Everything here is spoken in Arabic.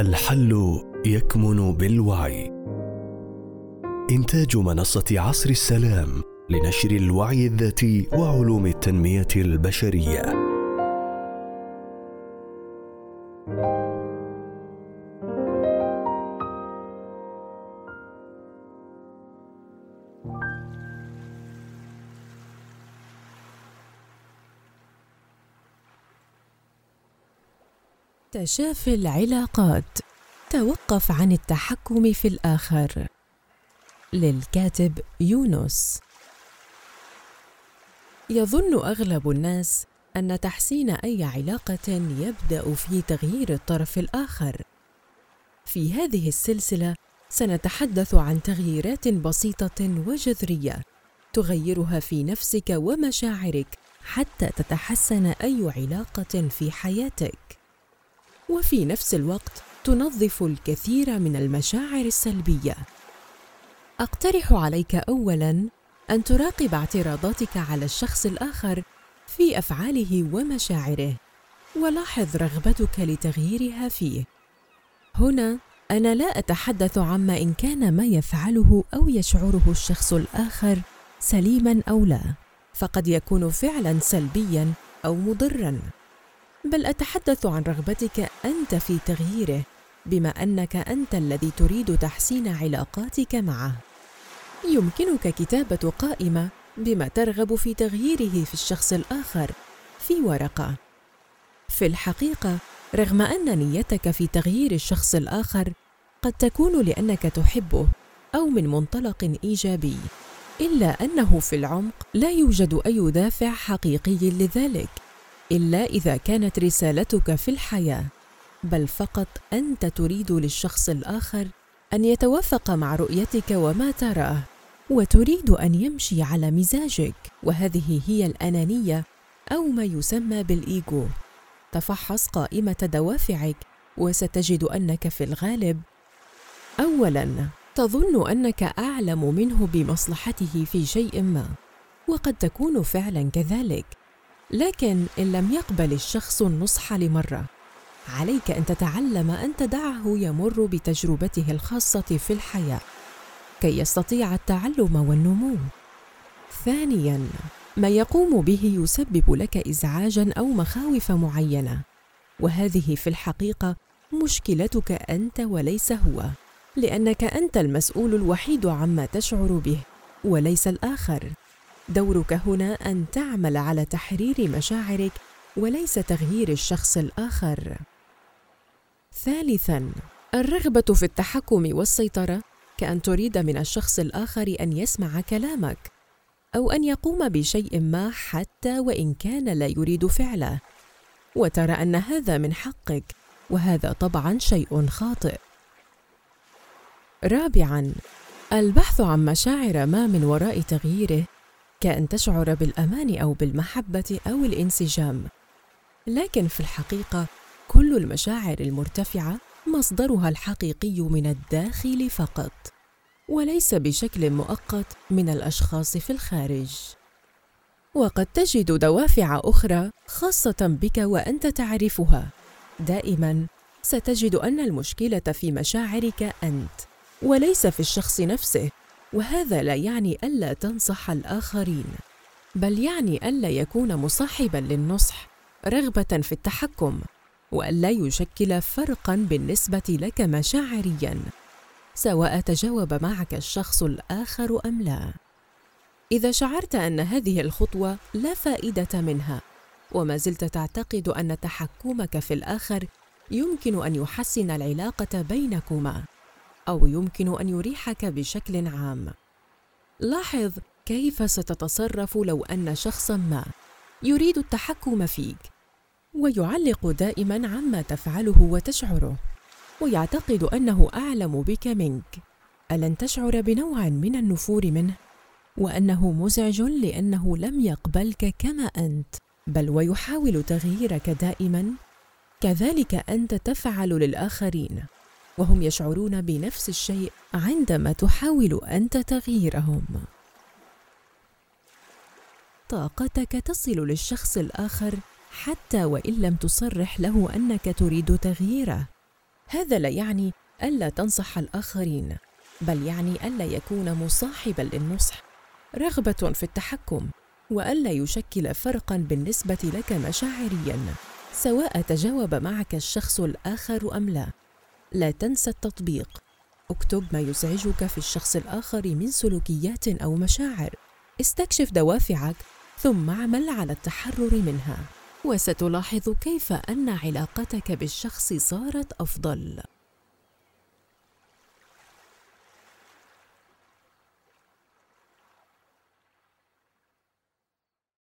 الحل يكمن بالوعي. إنتاج منصة عصر السلام لنشر الوعي الذاتي وعلوم التنمية البشرية. تشافي العلاقات. توقف عن التحكم في الآخر. للكاتب يونس. يظن أغلب الناس أن تحسين أي علاقة يبدأ في تغيير الطرف الآخر. في هذه السلسلة سنتحدث عن تغييرات بسيطة وجذرية تغيرها في نفسك ومشاعرك حتى تتحسن أي علاقة في حياتك. وفي نفس الوقت تنظف الكثير من المشاعر السلبية. أقترح عليك اولا أن تراقب اعتراضاتك على الشخص الآخر في أفعاله ومشاعره ولاحظ رغبتك لتغييرها فيه. هنا أنا لا أتحدث عما إن كان ما يفعله أو يشعره الشخص الآخر سليما أو لا فقد يكون فعلا سلبيا أو مضرا. بل أتحدث عن رغبتك أنت في تغييره بما أنك أنت الذي تريد تحسين علاقاتك معه. يمكنك كتابة قائمة بما ترغب في تغييره في الشخص الآخر في ورقة. في الحقيقة رغم أن نيتك في تغيير الشخص الآخر قد تكون لأنك تحبه أو من منطلق إيجابي إلا أنه في العمق لا يوجد أي دافع حقيقي لذلك. إلا إذا كانت رسالتك في الحياة بل فقط أنت تريد للشخص الآخر أن يتوافق مع رؤيتك وما تراه وتريد أن يمشي على مزاجك وهذه هي الأنانية أو ما يسمى بالإيجو. تفحص قائمة دوافعك وستجد أنك في الغالب. اولا تظن أنك أعلم منه بمصلحته في شيء ما وقد تكون فعلا كذلك. لكن إن لم يقبل الشخص النصح لمرة عليك أن تتعلم أن تدعه يمر بتجربته الخاصة في الحياة كي يستطيع التعلم والنمو. ثانيا ما يقوم به يسبب لك ازعاجا أو مخاوف معينة وهذه في الحقيقة مشكلتك أنت وليس هو لأنك أنت المسؤول الوحيد عما تشعر به وليس الآخر. دورك هنا أن تعمل على تحرير مشاعرك وليس تغيير الشخص الآخر. ثالثا الرغبة في التحكم والسيطرة كأن تريد من الشخص الآخر أن يسمع كلامك أو أن يقوم بشيء ما حتى وإن كان لا يريد فعله. وترى أن هذا من حقك وهذا طبعا شيء خاطئ. رابعا البحث عن مشاعر ما من وراء تغييره كأن تشعر بالأمان أو بالمحبة أو الانسجام. لكن في الحقيقة كل المشاعر المرتفعة مصدرها الحقيقي من الداخل فقط وليس بشكل مؤقت من الأشخاص في الخارج. وقد تجد دوافع أخرى خاصة بك وأنت تعرفها. دائما ستجد أن المشكلة في مشاعرك أنت وليس في الشخص نفسه. وهذا لا يعني ألا تنصح الآخرين بل يعني ألا يكون مصاحبا للنصح رغبة في التحكم وألا يشكل فرقا بالنسبة لك مشاعريا سواء تجاوب معك الشخص الآخر أم لا. إذا شعرت أن هذه الخطوة لا فائدة منها وما زلت تعتقد أن تحكمك في الآخر يمكن أن يحسن العلاقة بينكما. أو يمكن أن يريحك بشكل عام. لاحظ كيف ستتصرف لو أن شخصا ما يريد التحكم فيك ويعلق دائما عما تفعله وتشعره ويعتقد أنه أعلم بك منك. ألن تشعر بنوع من النفور منه؟ وأنه مزعج لأنه لم يقبلك كما أنت بل ويحاول تغييرك دائما؟ كذلك أنت تفعل للآخرين. وهم يشعرون بنفس الشيء عندما تحاول انت تغييرهم طاقتك تصل للشخص الآخر حتى وإن لم تصرح له أنك تريد تغييره. هذا لا يعني ألا تنصح الآخرين بل يعني ألا يكون مصاحبا للنصح رغبة في التحكم وألا يشكل فرقا بالنسبة لك مشاعريا سواء تجاوب معك الشخص الآخر أم لا. لا تنسى التطبيق. اكتب ما يزعجك في الشخص الآخر من سلوكيات أو مشاعر. استكشف دوافعك ثم اعمل على التحرر منها. وستلاحظ كيف أن علاقتك بالشخص صارت أفضل.